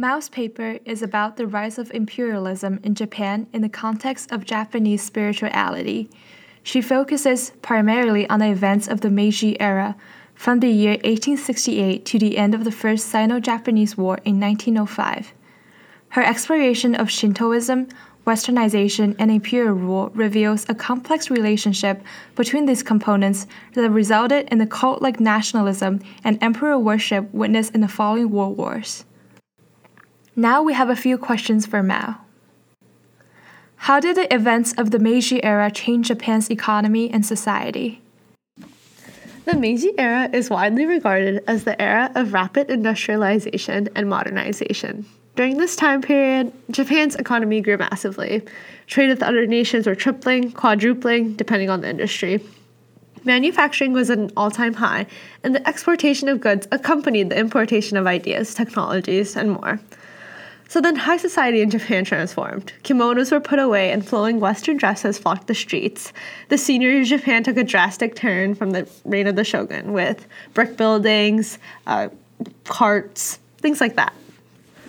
Mao's paper is about the rise of imperialism in Japan in the context of Japanese spirituality. She focuses primarily on the events of the Meiji era, from the year 1868 to the end of the First Sino Japanese War in 1905. Her exploration of Shintoism, Westernization, and imperial rule reveals a complex relationship between these components that resulted in the cult like nationalism and emperor worship witnessed in the following world wars. Now we have a few questions for Mao. How did the events of the Meiji era change Japan's economy and society? The Meiji era is widely regarded as the era of rapid industrialization and modernization. During this time period, Japan's economy grew massively. Trade with other nations were tripling, quadrupling, depending on the industry. Manufacturing was at an all time high, and the exportation of goods accompanied the importation of ideas, technologies, and more. So then, high society in Japan transformed. Kimonos were put away, and flowing Western dresses flocked the streets. The scenery of Japan took a drastic turn from the reign of the shogun, with brick buildings, uh, carts, things like that.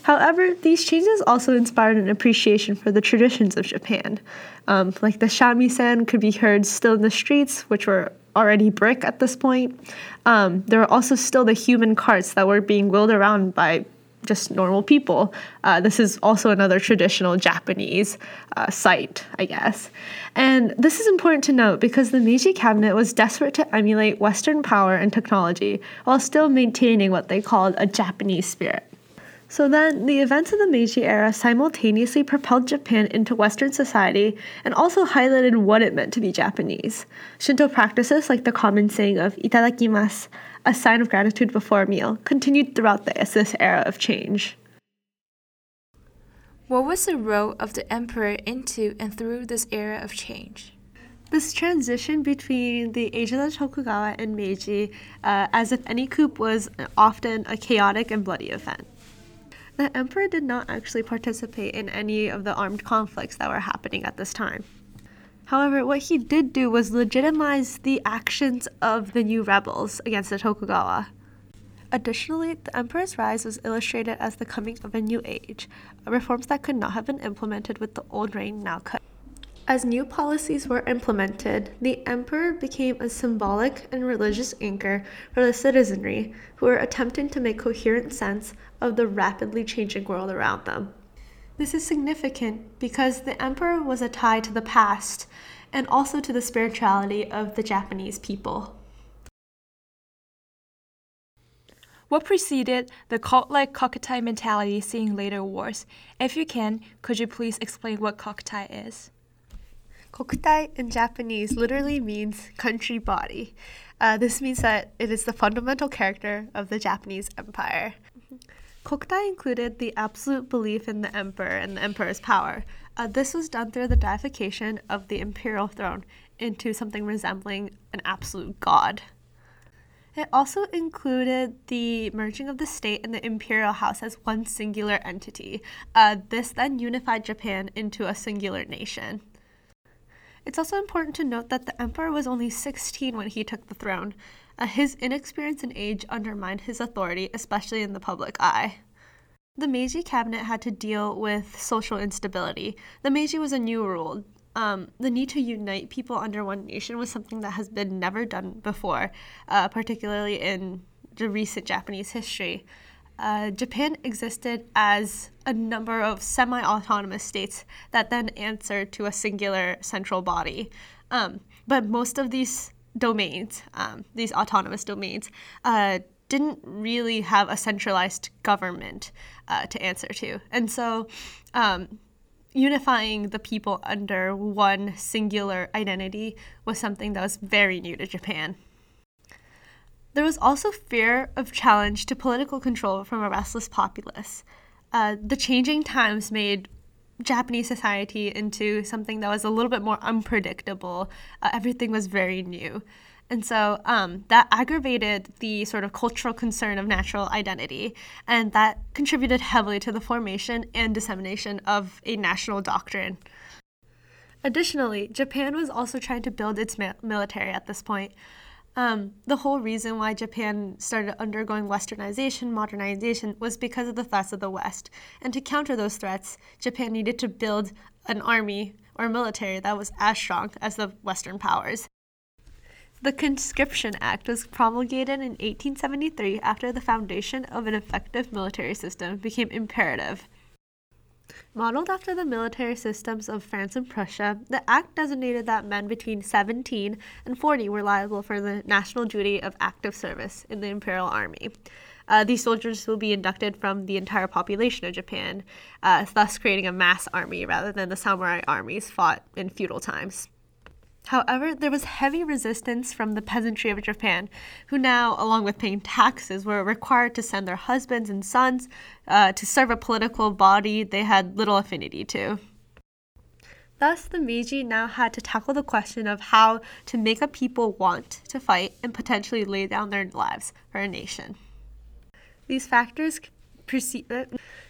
However, these changes also inspired an appreciation for the traditions of Japan. Um, like the shamisen could be heard still in the streets, which were already brick at this point. Um, there were also still the human carts that were being wheeled around by just normal people. Uh, this is also another traditional Japanese uh, site, I guess. And this is important to note because the Meiji cabinet was desperate to emulate Western power and technology while still maintaining what they called a Japanese spirit. So then, the events of the Meiji era simultaneously propelled Japan into Western society and also highlighted what it meant to be Japanese. Shinto practices, like the common saying of itadakimasu, a sign of gratitude before a meal, continued throughout this, this era of change. What was the role of the emperor into and through this era of change? This transition between the age of the Tokugawa and Meiji, uh, as if any coup was often a chaotic and bloody event. The emperor did not actually participate in any of the armed conflicts that were happening at this time. However, what he did do was legitimize the actions of the new rebels against the Tokugawa. Additionally, the emperor's rise was illustrated as the coming of a new age, reforms that could not have been implemented with the old reign now cut. As new policies were implemented, the emperor became a symbolic and religious anchor for the citizenry who were attempting to make coherent sense of the rapidly changing world around them. This is significant because the emperor was a tie to the past and also to the spirituality of the Japanese people. What preceded the cult like kokutai mentality seen later wars? If you can, could you please explain what kokutai is? Kokutai in Japanese literally means country body. Uh, this means that it is the fundamental character of the Japanese empire. Kokutai included the absolute belief in the emperor and the emperor's power. Uh, this was done through the deification of the imperial throne into something resembling an absolute god. It also included the merging of the state and the imperial house as one singular entity. Uh, this then unified Japan into a singular nation. It's also important to note that the emperor was only 16 when he took the throne. Uh, his inexperience and age undermined his authority, especially in the public eye. The Meiji cabinet had to deal with social instability. The Meiji was a new rule. Um, the need to unite people under one nation was something that has been never done before, uh, particularly in the recent Japanese history uh, Japan existed as a number of semi autonomous states that then answered to a singular central body. Um, but most of these domains, um, these autonomous domains, uh, didn't really have a centralized government uh, to answer to. And so, um, unifying the people under one singular identity was something that was very new to Japan. There was also fear of challenge to political control from a restless populace. Uh, the changing times made Japanese society into something that was a little bit more unpredictable. Uh, everything was very new. And so um, that aggravated the sort of cultural concern of natural identity, and that contributed heavily to the formation and dissemination of a national doctrine. Additionally, Japan was also trying to build its military at this point. Um, the whole reason why Japan started undergoing westernization, modernization, was because of the threats of the West. And to counter those threats, Japan needed to build an army or military that was as strong as the Western powers. The Conscription Act was promulgated in 1873 after the foundation of an effective military system became imperative. Modeled after the military systems of France and Prussia, the act designated that men between 17 and 40 were liable for the national duty of active service in the imperial army. Uh, these soldiers will be inducted from the entire population of Japan, uh, thus creating a mass army rather than the samurai armies fought in feudal times. However, there was heavy resistance from the peasantry of Japan, who now, along with paying taxes, were required to send their husbands and sons uh, to serve a political body they had little affinity to. Thus, the Meiji now had to tackle the question of how to make a people want to fight and potentially lay down their lives for a nation. These factors uh,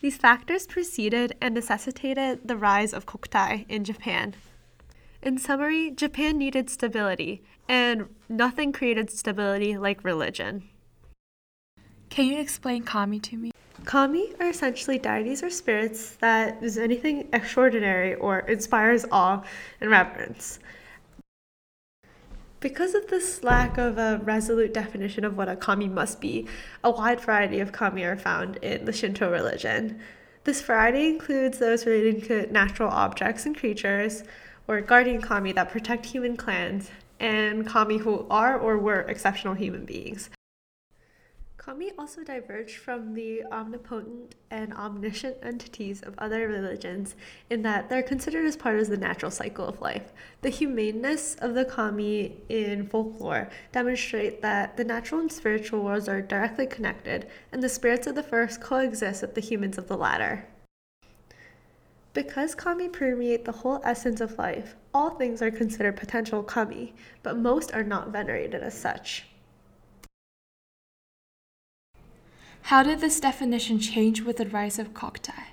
these factors preceded and necessitated the rise of kokutai in Japan, in summary, Japan needed stability, and nothing created stability like religion. Can you explain kami to me? Kami are essentially deities or spirits that is anything extraordinary or inspires awe and reverence. Because of this lack of a resolute definition of what a kami must be, a wide variety of kami are found in the Shinto religion. This variety includes those relating to natural objects and creatures, or guardian kami that protect human clans, and kami who are or were exceptional human beings. Kami also diverge from the omnipotent and omniscient entities of other religions in that they're considered as part of the natural cycle of life. The humaneness of the kami in folklore demonstrate that the natural and spiritual worlds are directly connected, and the spirits of the first coexist with the humans of the latter. Because kami permeate the whole essence of life, all things are considered potential kami, but most are not venerated as such. How did this definition change with the rise of Kokutai?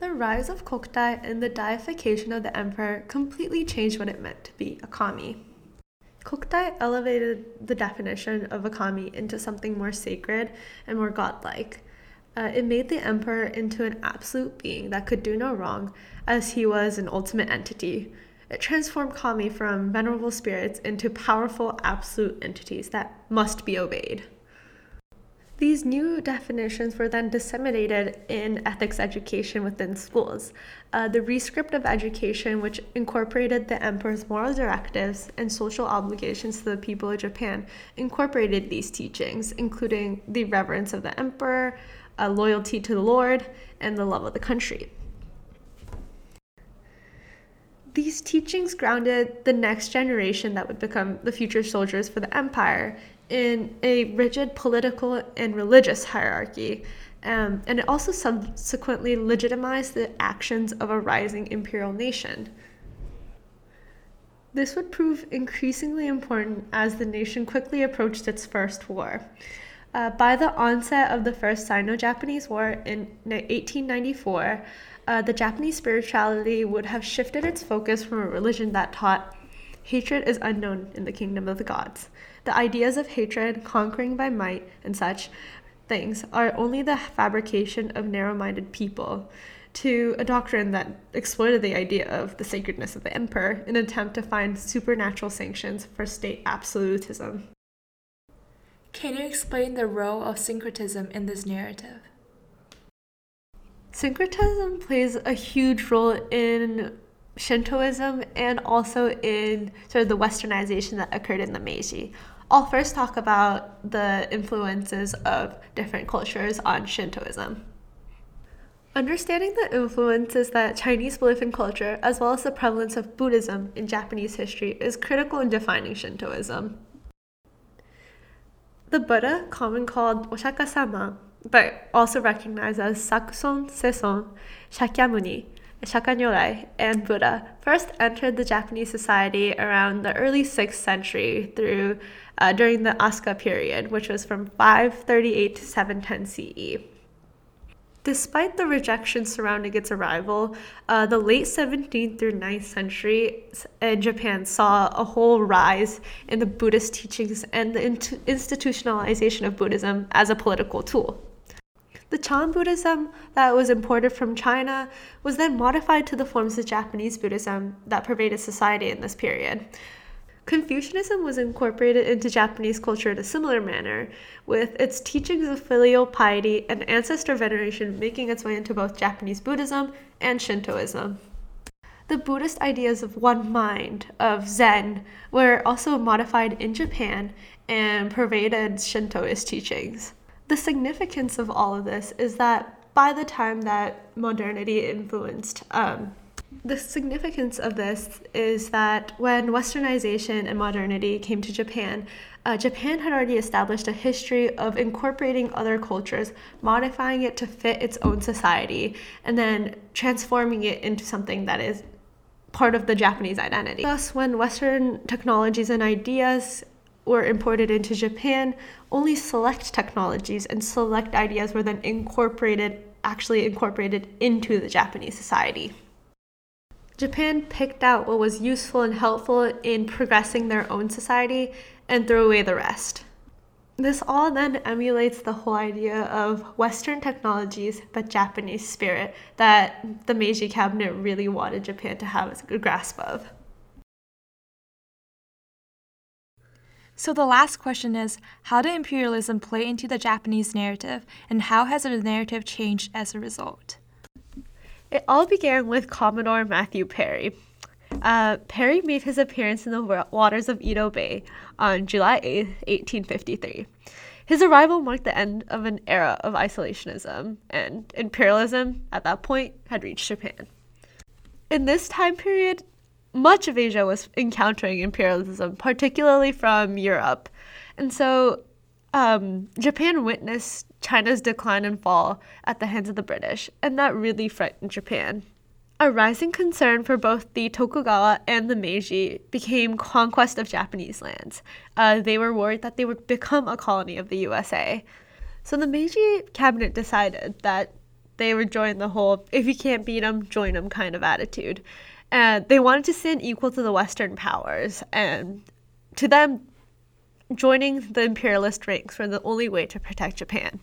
The rise of Kokutai and the deification of the emperor completely changed what it meant to be a kami. Kokutai elevated the definition of a kami into something more sacred and more godlike. Uh, it made the emperor into an absolute being that could do no wrong, as he was an ultimate entity. It transformed Kami from venerable spirits into powerful absolute entities that must be obeyed. These new definitions were then disseminated in ethics education within schools. Uh, the Rescript of Education, which incorporated the emperor's moral directives and social obligations to the people of Japan, incorporated these teachings, including the reverence of the emperor, a loyalty to the Lord, and the love of the country. These teachings grounded the next generation that would become the future soldiers for the empire in a rigid political and religious hierarchy. Um, and it also subsequently legitimized the actions of a rising imperial nation. This would prove increasingly important as the nation quickly approached its first war. Uh, by the onset of the First Sino Japanese War in 1894, uh, the Japanese spirituality would have shifted its focus from a religion that taught hatred is unknown in the kingdom of the gods. The ideas of hatred, conquering by might, and such things are only the fabrication of narrow minded people to a doctrine that exploited the idea of the sacredness of the emperor in an attempt to find supernatural sanctions for state absolutism. Can you explain the role of syncretism in this narrative? Syncretism plays a huge role in Shintoism and also in sort of the westernization that occurred in the Meiji. I'll first talk about the influences of different cultures on Shintoism. Understanding the influences that Chinese belief in culture, as well as the prevalence of Buddhism in Japanese history, is critical in defining Shintoism. The Buddha, common called Oshaka sama, but also recognized as Shakuson Seson, Shakyamuni, Nyorai, and Buddha, first entered the Japanese society around the early 6th century through uh, during the Asuka period, which was from 538 to 710 CE. Despite the rejection surrounding its arrival, uh, the late 17th through 9th century in Japan saw a whole rise in the Buddhist teachings and the institutionalization of Buddhism as a political tool. The Chan Buddhism that was imported from China was then modified to the forms of Japanese Buddhism that pervaded society in this period. Confucianism was incorporated into Japanese culture in a similar manner, with its teachings of filial piety and ancestor veneration making its way into both Japanese Buddhism and Shintoism. The Buddhist ideas of one mind, of Zen, were also modified in Japan and pervaded Shintoist teachings. The significance of all of this is that by the time that modernity influenced um, the significance of this is that when westernization and modernity came to Japan, uh, Japan had already established a history of incorporating other cultures, modifying it to fit its own society, and then transforming it into something that is part of the Japanese identity. Thus, when Western technologies and ideas were imported into Japan, only select technologies and select ideas were then incorporated, actually incorporated into the Japanese society. Japan picked out what was useful and helpful in progressing their own society and threw away the rest. This all then emulates the whole idea of Western technologies but Japanese spirit that the Meiji cabinet really wanted Japan to have a grasp of. So, the last question is How did imperialism play into the Japanese narrative, and how has the narrative changed as a result? It all began with Commodore Matthew Perry. Uh, Perry made his appearance in the waters of Edo Bay on July 8, 1853. His arrival marked the end of an era of isolationism, and imperialism, at that point, had reached Japan. In this time period, much of Asia was encountering imperialism, particularly from Europe. And so um, Japan witnessed China's decline and fall at the hands of the British, and that really frightened Japan. A rising concern for both the Tokugawa and the Meiji became conquest of Japanese lands. Uh, they were worried that they would become a colony of the USA. So the Meiji cabinet decided that they would join the whole if you can't beat them, join them kind of attitude. And they wanted to stand equal to the Western powers. And to them, joining the imperialist ranks were the only way to protect Japan.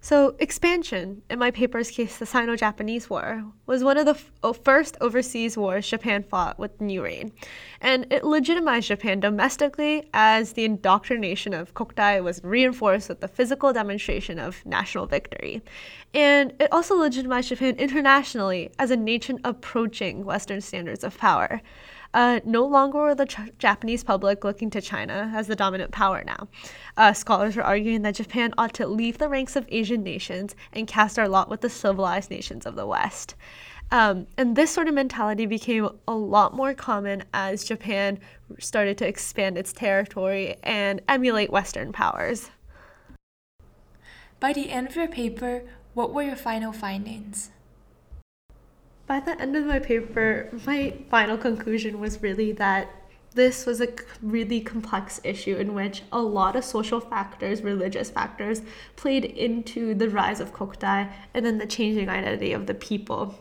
So, expansion, in my paper's case, the Sino Japanese War, was one of the f- first overseas wars Japan fought with new reign. And it legitimized Japan domestically as the indoctrination of Kokutai was reinforced with the physical demonstration of national victory. And it also legitimized Japan internationally as a nation approaching Western standards of power. Uh, no longer were the Ch- Japanese public looking to China as the dominant power now. Uh, scholars are arguing that Japan ought to leave the ranks of Asian nations and cast our lot with the civilized nations of the West. Um, and this sort of mentality became a lot more common as Japan started to expand its territory and emulate Western powers. By the end of your paper, what were your final findings? By the end of my paper, my final conclusion was really that this was a really complex issue in which a lot of social factors, religious factors, played into the rise of Kokutai and then the changing identity of the people.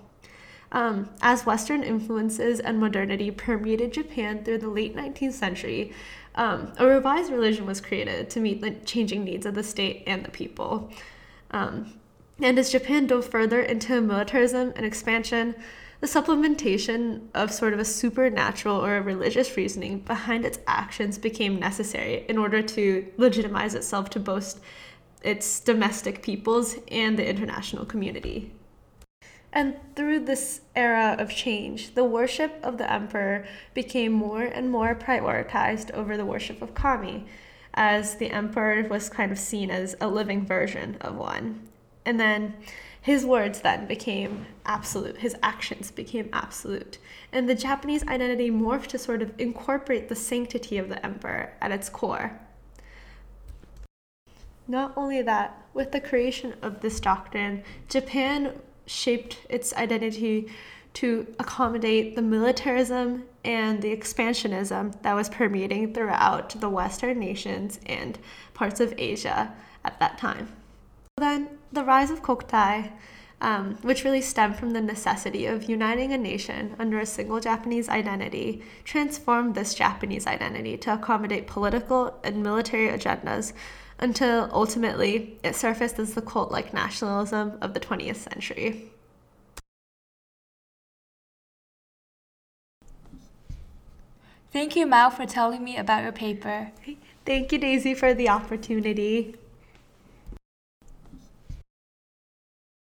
Um, as Western influences and modernity permeated Japan through the late 19th century, um, a revised religion was created to meet the changing needs of the state and the people. Um, and as Japan dove further into militarism and expansion, the supplementation of sort of a supernatural or a religious reasoning behind its actions became necessary in order to legitimize itself to boast its domestic peoples and the international community. And through this era of change, the worship of the emperor became more and more prioritized over the worship of kami, as the emperor was kind of seen as a living version of one. And then his words then became absolute, his actions became absolute. And the Japanese identity morphed to sort of incorporate the sanctity of the emperor at its core. Not only that, with the creation of this doctrine, Japan shaped its identity to accommodate the militarism and the expansionism that was permeating throughout the Western nations and parts of Asia at that time. Then the rise of Kokutai um, which really stemmed from the necessity of uniting a nation under a single Japanese identity, transformed this Japanese identity to accommodate political and military agendas until ultimately it surfaced as the cult like nationalism of the 20th century. Thank you, Mao, for telling me about your paper. Thank you, Daisy, for the opportunity.